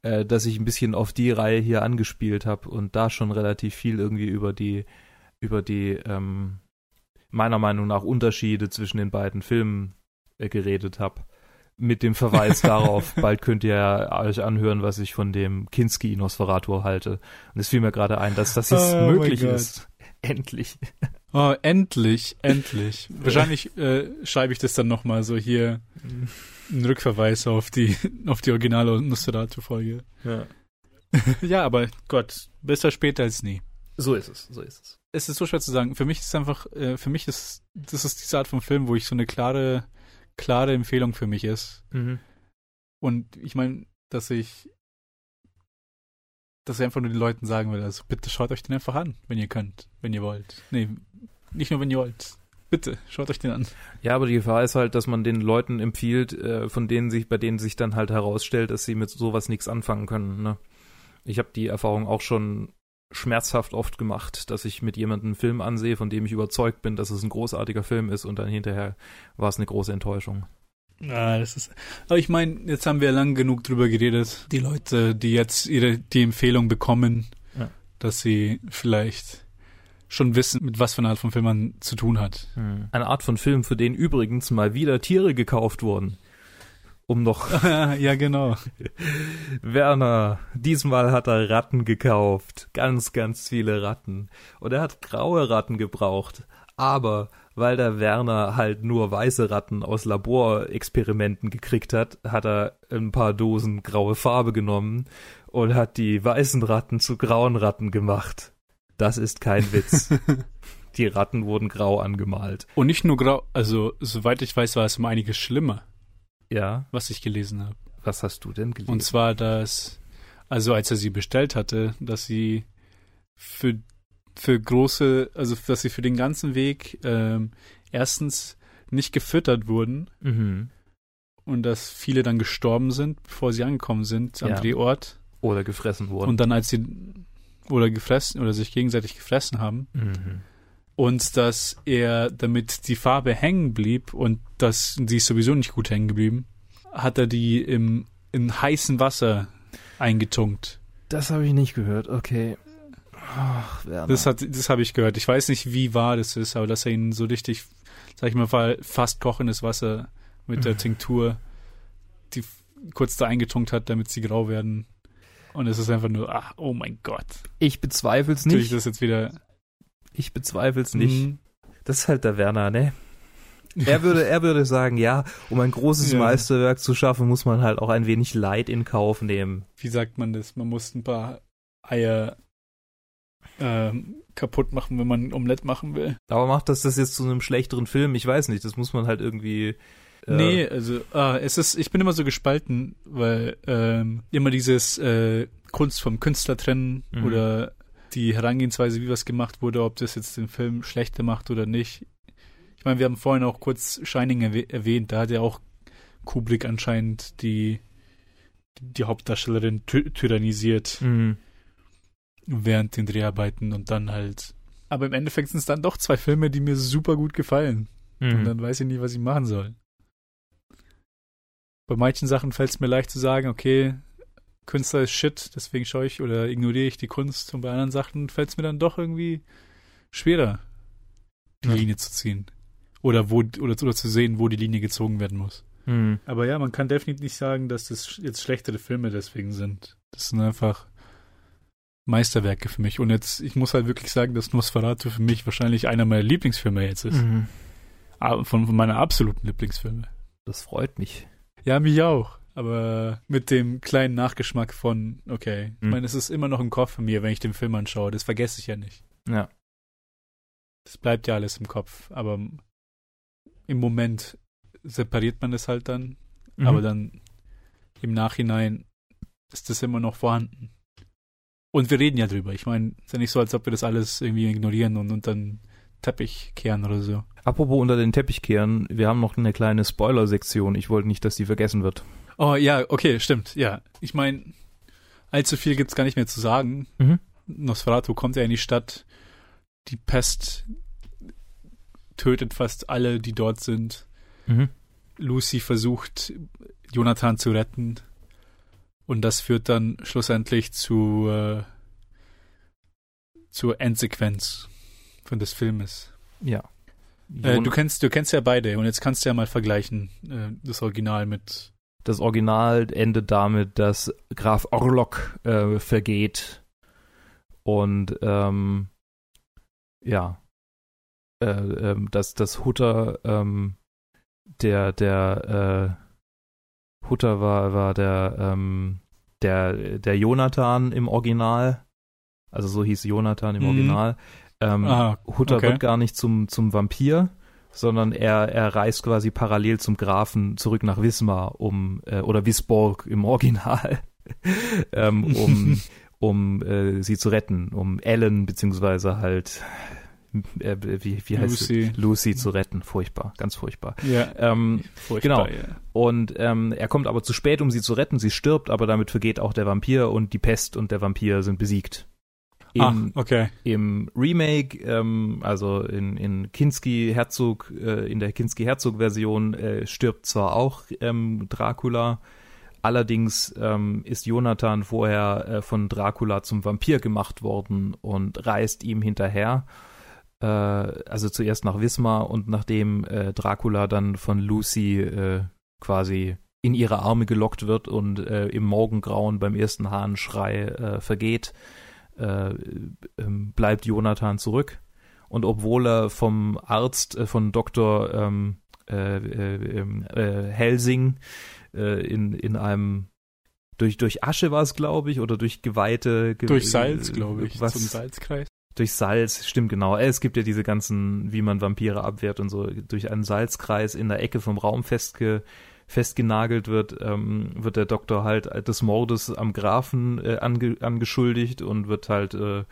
äh, dass ich ein bisschen auf die Reihe hier angespielt habe und da schon relativ viel irgendwie über die, über die, ähm, meiner Meinung nach Unterschiede zwischen den beiden Filmen äh, geredet habe. Mit dem Verweis darauf, bald könnt ihr euch anhören, was ich von dem Kinski Nosferatu halte. Und es fiel mir gerade ein, dass das jetzt oh möglich ist. Endlich. Oh, endlich, endlich. Wahrscheinlich äh, schreibe ich das dann nochmal so hier einen Rückverweis auf die, auf die originale Nosferatu-Folge. Ja. ja, aber Gott, besser später als nie. So ist es, so ist es. Es ist so schwer zu sagen. Für mich ist es einfach, äh, für mich ist, das ist diese Art von Film, wo ich so eine klare klare Empfehlung für mich ist. Mhm. Und ich meine, dass ich dass ich einfach nur den Leuten sagen will, also bitte schaut euch den einfach an, wenn ihr könnt, wenn ihr wollt. Nee, nicht nur wenn ihr wollt. Bitte, schaut euch den an. Ja, aber die Gefahr ist halt, dass man den Leuten empfiehlt, äh, von denen sich, bei denen sich dann halt herausstellt, dass sie mit sowas nichts anfangen können. Ne? Ich habe die Erfahrung auch schon schmerzhaft oft gemacht, dass ich mit jemandem einen Film ansehe, von dem ich überzeugt bin, dass es ein großartiger Film ist und dann hinterher war es eine große Enttäuschung. Ja, das ist. Aber ich meine, jetzt haben wir lang genug drüber geredet. Die Leute, die jetzt ihre die Empfehlung bekommen, ja. dass sie vielleicht schon wissen, mit was für einer Art von Film man zu tun hat. Hm. Eine Art von Film, für den übrigens mal wieder Tiere gekauft wurden um noch. ja, genau. Werner, diesmal hat er Ratten gekauft. Ganz, ganz viele Ratten. Und er hat graue Ratten gebraucht. Aber weil der Werner halt nur weiße Ratten aus Laborexperimenten gekriegt hat, hat er ein paar Dosen graue Farbe genommen und hat die weißen Ratten zu grauen Ratten gemacht. Das ist kein Witz. die Ratten wurden grau angemalt. Und nicht nur grau, also soweit ich weiß, war es um einiges schlimmer. Ja. Was ich gelesen habe. Was hast du denn gelesen? Und zwar, dass, also als er sie bestellt hatte, dass sie für, für große, also dass sie für den ganzen Weg ähm, erstens nicht gefüttert wurden mhm. und dass viele dann gestorben sind, bevor sie angekommen sind am Ja. Drehort. Oder gefressen wurden. Und dann als sie oder gefressen oder sich gegenseitig gefressen haben. mhm. Und dass er, damit die Farbe hängen blieb und dass die ist sowieso nicht gut hängen geblieben, hat er die im, in heißem Wasser eingetunkt. Das habe ich nicht gehört, okay. Ach, Werner. Das hat, das habe ich gehört. Ich weiß nicht, wie wahr das ist, aber dass er ihn so richtig, sag ich mal, fa- fast kochendes Wasser mit der Tinktur, die kurz da eingetunkt hat, damit sie grau werden. Und es ist einfach nur, ach, oh mein Gott. ich bezweifel's Tue ich nicht. das jetzt wieder. Ich bezweifel's nicht. Mhm. Das ist halt der Werner, ne? Er würde, er würde sagen, ja, um ein großes Ja. Meisterwerk zu schaffen, muss man halt auch ein wenig Leid in Kauf nehmen. Wie sagt man das? Man muss ein paar Eier ähm, kaputt machen, wenn man ein Omelett machen will. Aber macht das das jetzt zu einem schlechteren Film? Ich weiß nicht, das muss man halt irgendwie. Äh, Nee, also ah, es ist, ich bin immer so gespalten, weil ähm, immer dieses äh, Kunst vom Künstler trennen Mhm. oder die Herangehensweise, wie was gemacht wurde, ob das jetzt den Film schlechter macht oder nicht. Ich meine, wir haben vorhin auch kurz Shining erwäh- erwähnt, da hat ja auch Kubrick anscheinend die die Hauptdarstellerin ty tyrannisiert Mhm. während den Dreharbeiten und dann halt. Aber im Endeffekt sind es dann doch zwei Filme, die mir super gut gefallen. Und Mhm. dann weiß ich nicht, was ich machen soll. Bei manchen Sachen fällt es mir leicht zu sagen, okay, Künstler ist Shit, deswegen schaue ich oder ignoriere ich die Kunst. Und bei anderen Sachen fällt es mir dann doch irgendwie schwerer, die Ja. Linie zu ziehen. Oder wo oder, oder zu sehen, wo die Linie gezogen werden muss. Mhm. Aber ja, man kann definitiv nicht sagen, dass das jetzt schlechtere Filme deswegen sind. Das sind einfach Meisterwerke für mich. Und jetzt, ich muss halt wirklich sagen, dass Nosferatu für mich wahrscheinlich einer meiner Lieblingsfilme jetzt ist. Mhm. Ah, Von, von meiner absoluten Lieblingsfilme. Das freut mich. Ja, mich auch. Aber mit dem kleinen Nachgeschmack von, okay, ich Mhm. meine, es ist immer noch im Kopf von mir, wenn ich den Film anschaue. Das vergesse ich ja nicht. Ja. Das bleibt ja alles im Kopf. Aber im Moment separiert man das halt dann. Mhm. Aber dann im Nachhinein ist das immer noch vorhanden. Und wir reden ja drüber. Ich meine, es ist ja nicht so, als ob wir das alles irgendwie ignorieren und unter den Teppich kehren oder so. Apropos unter den Teppich kehren, wir haben noch eine kleine Spoiler-Sektion. Ich wollte nicht, dass die vergessen wird. Oh ja, okay, stimmt. Ja, ich meine, allzu viel gibt's gar nicht mehr zu sagen. Mhm. Nosferatu kommt ja in die Stadt. Die Pest tötet fast alle, die dort sind. Mhm. Lucy versucht, Jonathan zu retten. Und das führt dann schlussendlich zu äh, zur Endsequenz von des Filmes. Ja. Äh, du kennst, du kennst ja beide und jetzt kannst du ja mal vergleichen äh, das Original mit. Das Original endet damit, dass Graf Orlok äh, vergeht und ähm, ja, äh, ähm, dass das Hutter ähm, der der äh, Hutter war war der ähm, der der Jonathan im Original, also so hieß Jonathan im Mhm. Original. Ähm, Ah, Hutter okay. wird gar nicht zum, zum Vampir, sondern er, er reist quasi parallel zum Grafen zurück nach Wismar, um, äh, oder Wisborg im Original, ähm, um, um äh, sie zu retten, um Ellen beziehungsweise halt, äh, wie, wie heißt Lucy. sie? Lucy zu retten. Furchtbar, ganz furchtbar. Ja, Ähm, furchtbar, genau. Ja. und ähm, er kommt aber zu spät, um sie zu retten. Sie stirbt, aber damit vergeht auch der Vampir und die Pest und der Vampir sind besiegt. Im, okay. im Remake, ähm, also in, in Kinski Herzog, äh, in der Kinski Herzog Version äh, stirbt zwar auch ähm, Dracula, allerdings ähm, ist Jonathan vorher äh, von Dracula zum Vampir gemacht worden und reist ihm hinterher. Äh, also zuerst nach Wismar und nachdem äh, Dracula dann von Lucy äh, quasi in ihre Arme gelockt wird und äh, im Morgengrauen beim ersten Hahnschrei äh, vergeht, äh, ähm, bleibt Jonathan zurück Und obwohl er vom Arzt, äh, von Dr. Ähm, äh, äh, ähm, äh, Helsing in, in einem durch, durch Asche war es, glaube ich, oder durch geweihte. Ge durch Salz, glaube ich, was, zum Salzkreis. Durch Salz, stimmt genau. Es gibt ja diese ganzen, wie man Vampire abwehrt und so, durch einen Salzkreis in der Ecke vom Raum festge, festgenagelt wird, ähm, wird der Doktor halt des Mordes am Grafen äh, ange, angeschuldigt und wird halt äh,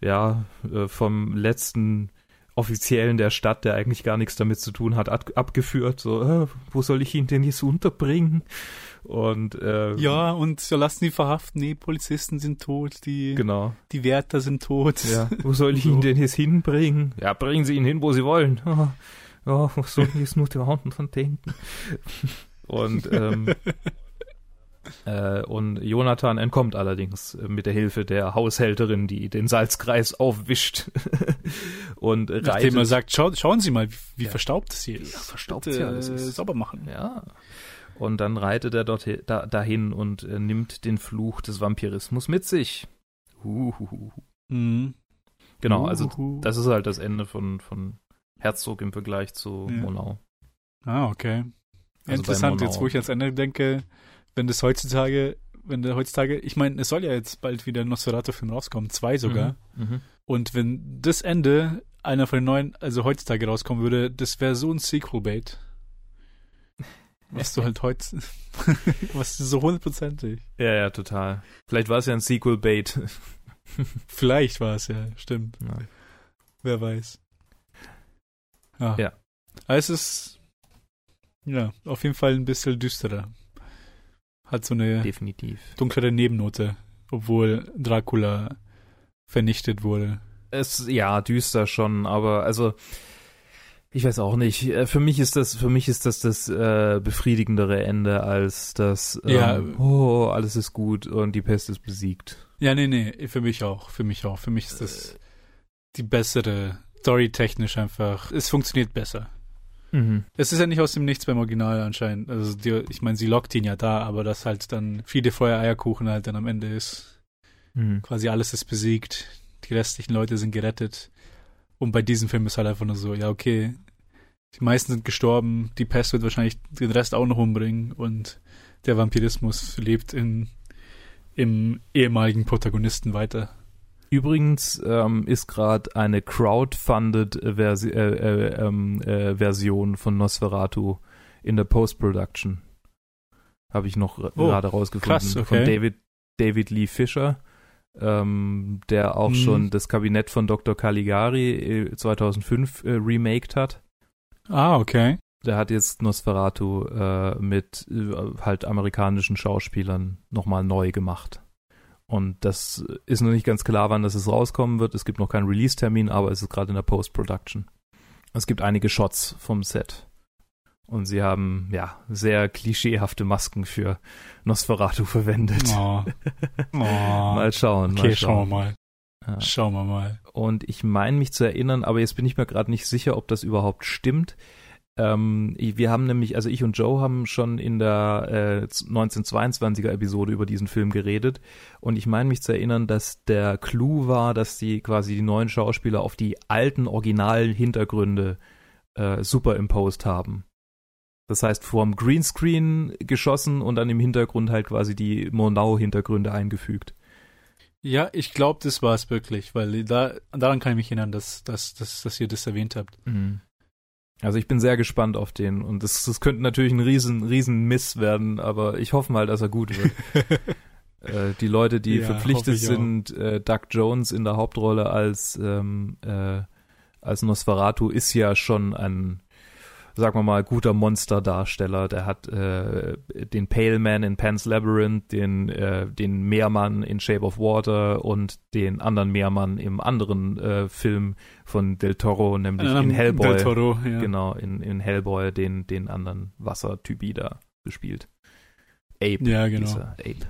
ja äh, vom letzten Offiziellen der Stadt, der eigentlich gar nichts damit zu tun hat, ab, abgeführt. So, äh, wo soll ich ihn denn jetzt unterbringen? Und äh, ja, und so lassen die verhaften. Nee, Polizisten sind tot, die genau. die Wärter sind tot. Ja, wo soll ich so. ihn denn jetzt hinbringen? Ja, bringen Sie ihn hin, wo Sie wollen. Ja, was soll ich jetzt nur die Hand von denken? Und ähm, äh, und Jonathan entkommt allerdings mit der Hilfe der Haushälterin, die den Salzkreis aufwischt. und Nachdem reitet. er sagt, schau, schauen Sie mal, wie, ja. verstaubt es hier ist. Ja, verstaubt Bitte, ja, alles ist. sauber machen. Ja. Und dann reitet er dort da, dahin und äh, nimmt den Fluch des Vampirismus mit sich. Uhuhu. Mhm. Genau, also das ist halt das Ende von, von Herzog im Vergleich zu ja. Monau. Ah, okay. Also Interessant, jetzt wo ich ans Ende denke, wenn das heutzutage, wenn der heutzutage, ich meine, es soll ja jetzt bald wieder ein Nosferatu-Film rauskommen, zwei sogar. Mhm, mhm, und wenn das Ende einer von den neuen, also heutzutage rauskommen würde, das wäre so ein Sequel-Bait. Was du halt heute, was so hundertprozentig. Ja, ja, total. Vielleicht war es ja ein Sequel-Bait. Vielleicht war es ja, stimmt. Ja. Wer weiß. Ja. ja. Aber es ist, ja, auf jeden Fall ein bisschen düsterer. Hat so eine Definitiv. dunklere Nebennote, obwohl Dracula vernichtet wurde. Es, ja, düster schon, aber also, ich weiß auch nicht. Äh, für mich ist das, für mich ist das das äh, befriedigendere Ende als das, ähm, ja. oh, alles ist gut und die Pest ist besiegt. Ja, nee, nee, für mich auch, für mich auch. Für mich ist das die bessere, storytechnisch einfach. Es funktioniert besser. Mhm. Es ist ja nicht aus dem Nichts beim Original anscheinend. Also die, ich meine, sie lockt ihn ja da, aber dass halt dann viele Feuer-Eierkuchen halt dann am Ende ist. Mhm. Quasi alles ist besiegt. Die restlichen Leute sind gerettet. Und bei diesem Film ist halt einfach nur so, ja, okay, die meisten sind gestorben, die Pest wird wahrscheinlich den Rest auch noch umbringen und der Vampirismus lebt in, im ehemaligen Protagonisten weiter. Übrigens ähm, ist gerade eine crowdfunded Versi äh, äh, ähm, äh, Version von Nosferatu in der Post-Production. Habe ich noch oh, gerade rausgefunden. Krass, okay. Von David, David Lee Fisher ähm, der auch hm. schon das Kabinett von Dr. Caligari 2005 äh, äh, remaked hat. Ah, okay. Der hat jetzt Nosferatu äh, mit äh, halt amerikanischen Schauspielern nochmal neu gemacht. Und das ist noch nicht ganz klar, wann das rauskommen wird. Es gibt noch keinen Release-Termin, aber es ist gerade in der Post-Production. Es gibt einige Shots vom Set. Und sie haben, ja, sehr klischeehafte Masken für Nosferatu verwendet. Oh. Oh. mal schauen. Okay, mal schauen wir mal. Ja. Schauen wir mal. Und ich meine mich zu erinnern, aber jetzt bin ich mir gerade nicht sicher, ob das überhaupt stimmt. Ähm, wir haben nämlich, also ich und Joe haben schon in der äh, 1922er Episode über diesen Film geredet und ich meine mich zu erinnern, dass der Clou war, dass die quasi die neuen Schauspieler auf die alten originalen Hintergründe äh, superimposed haben. Das heißt, vorm Greenscreen geschossen und dann im Hintergrund halt quasi die Monau-Hintergründe eingefügt. Ja, ich glaube, das war es wirklich, weil da, daran kann ich mich erinnern, dass, dass, dass, dass ihr das erwähnt habt. Mhm. Also ich bin sehr gespannt auf den und das, das könnte natürlich ein riesen, riesen Miss werden, aber ich hoffe mal, dass er gut wird. äh, die Leute, die ja, verpflichtet sind, äh, Doug Jones in der Hauptrolle als, ähm, äh, als Nosferatu ist ja schon ein sagen wir mal, guter Monsterdarsteller. Der hat äh, den Pale Man in Pan's Labyrinth, den, äh, den Meermann in Shape of Water und den anderen Meermann im anderen äh, Film von Del Toro, nämlich in Hellboy. Del Toro, ja. Genau, in, in Hellboy den, den anderen Wassertypi da gespielt. Ape. Ja, genau. Ape.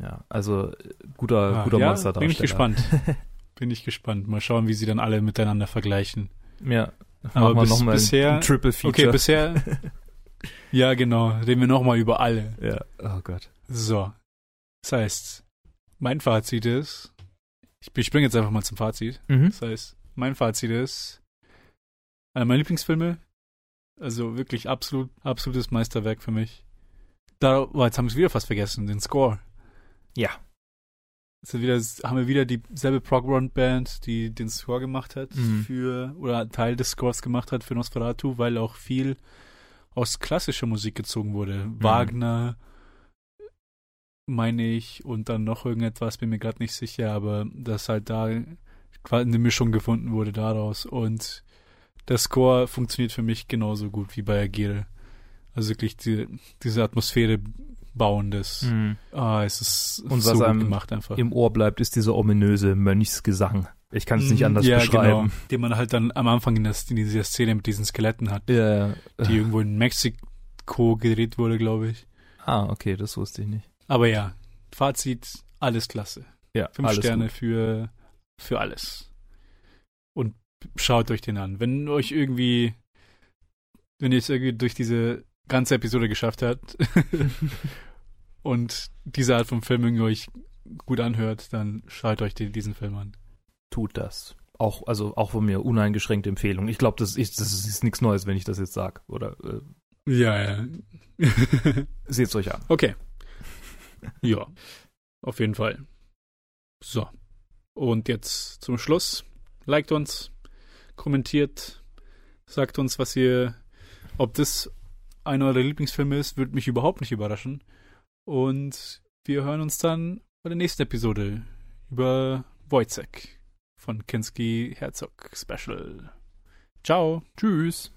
Ja, also guter, ah, guter ja, Monsterdarsteller. Bin ich gespannt. bin ich gespannt. Mal schauen, wie sie dann alle miteinander vergleichen. Ja, aber bis, noch mal bisher, ein Triple Feature. Okay, bisher. ja, genau. Reden wir nochmal über alle. Ja, oh Gott. So. Das heißt, mein Fazit ist, ich springe jetzt einfach mal zum Fazit. Mhm. Das heißt, mein Fazit ist, einer meiner Lieblingsfilme, also wirklich absolut, absolutes Meisterwerk für mich. Da, oh, jetzt haben wir es wieder fast vergessen, den Score. Ja. Jetzt wieder, haben wir wieder dieselbe Prog-Band, die den Score gemacht hat mhm. für, oder Teil des Scores gemacht hat für Nosferatu, weil auch viel aus klassischer Musik gezogen wurde. Mhm. Wagner, meine ich, und dann noch irgendetwas, bin mir gerade nicht sicher, aber dass halt da quasi eine Mischung gefunden wurde daraus. Und der Score funktioniert für mich genauso gut wie bei Agile. Also wirklich die, diese Atmosphäre bauendes. Mhm. Ah, es ist und so was einem gemacht einfach. Im Ohr bleibt, ist dieser ominöse Mönchsgesang. Ich kann es nicht mhm. anders ja, beschreiben. Genau. Den man halt dann am Anfang in, das, in dieser Szene mit diesen Skeletten hat. Ja. Die irgendwo in Mexiko gedreht wurde, glaube ich. Ah, okay, das wusste ich nicht. Aber ja, Fazit, alles klasse. Ja, Fünf Sterne gut. für, für alles. Und schaut euch den an. Wenn euch irgendwie, wenn ihr es irgendwie durch diese ganze Episode geschafft habt und diese Art von Film irgendwie euch gut anhört, dann schaut euch diesen Film an. Tut das. Auch, also auch von mir uneingeschränkte Empfehlung. Ich glaube, das ist, das ist nichts Neues, wenn ich das jetzt sage. Oder äh, ja, ja. Seht es euch an. Okay. Ja, auf jeden Fall. So. Und jetzt zum Schluss. Liked uns, kommentiert, sagt uns, was ihr, ob das einer eurer Lieblingsfilme ist, würde mich überhaupt nicht überraschen. Und wir hören uns dann bei der nächsten Episode über Wojciech von Kinski Herzog Special. Ciao. Tschüss.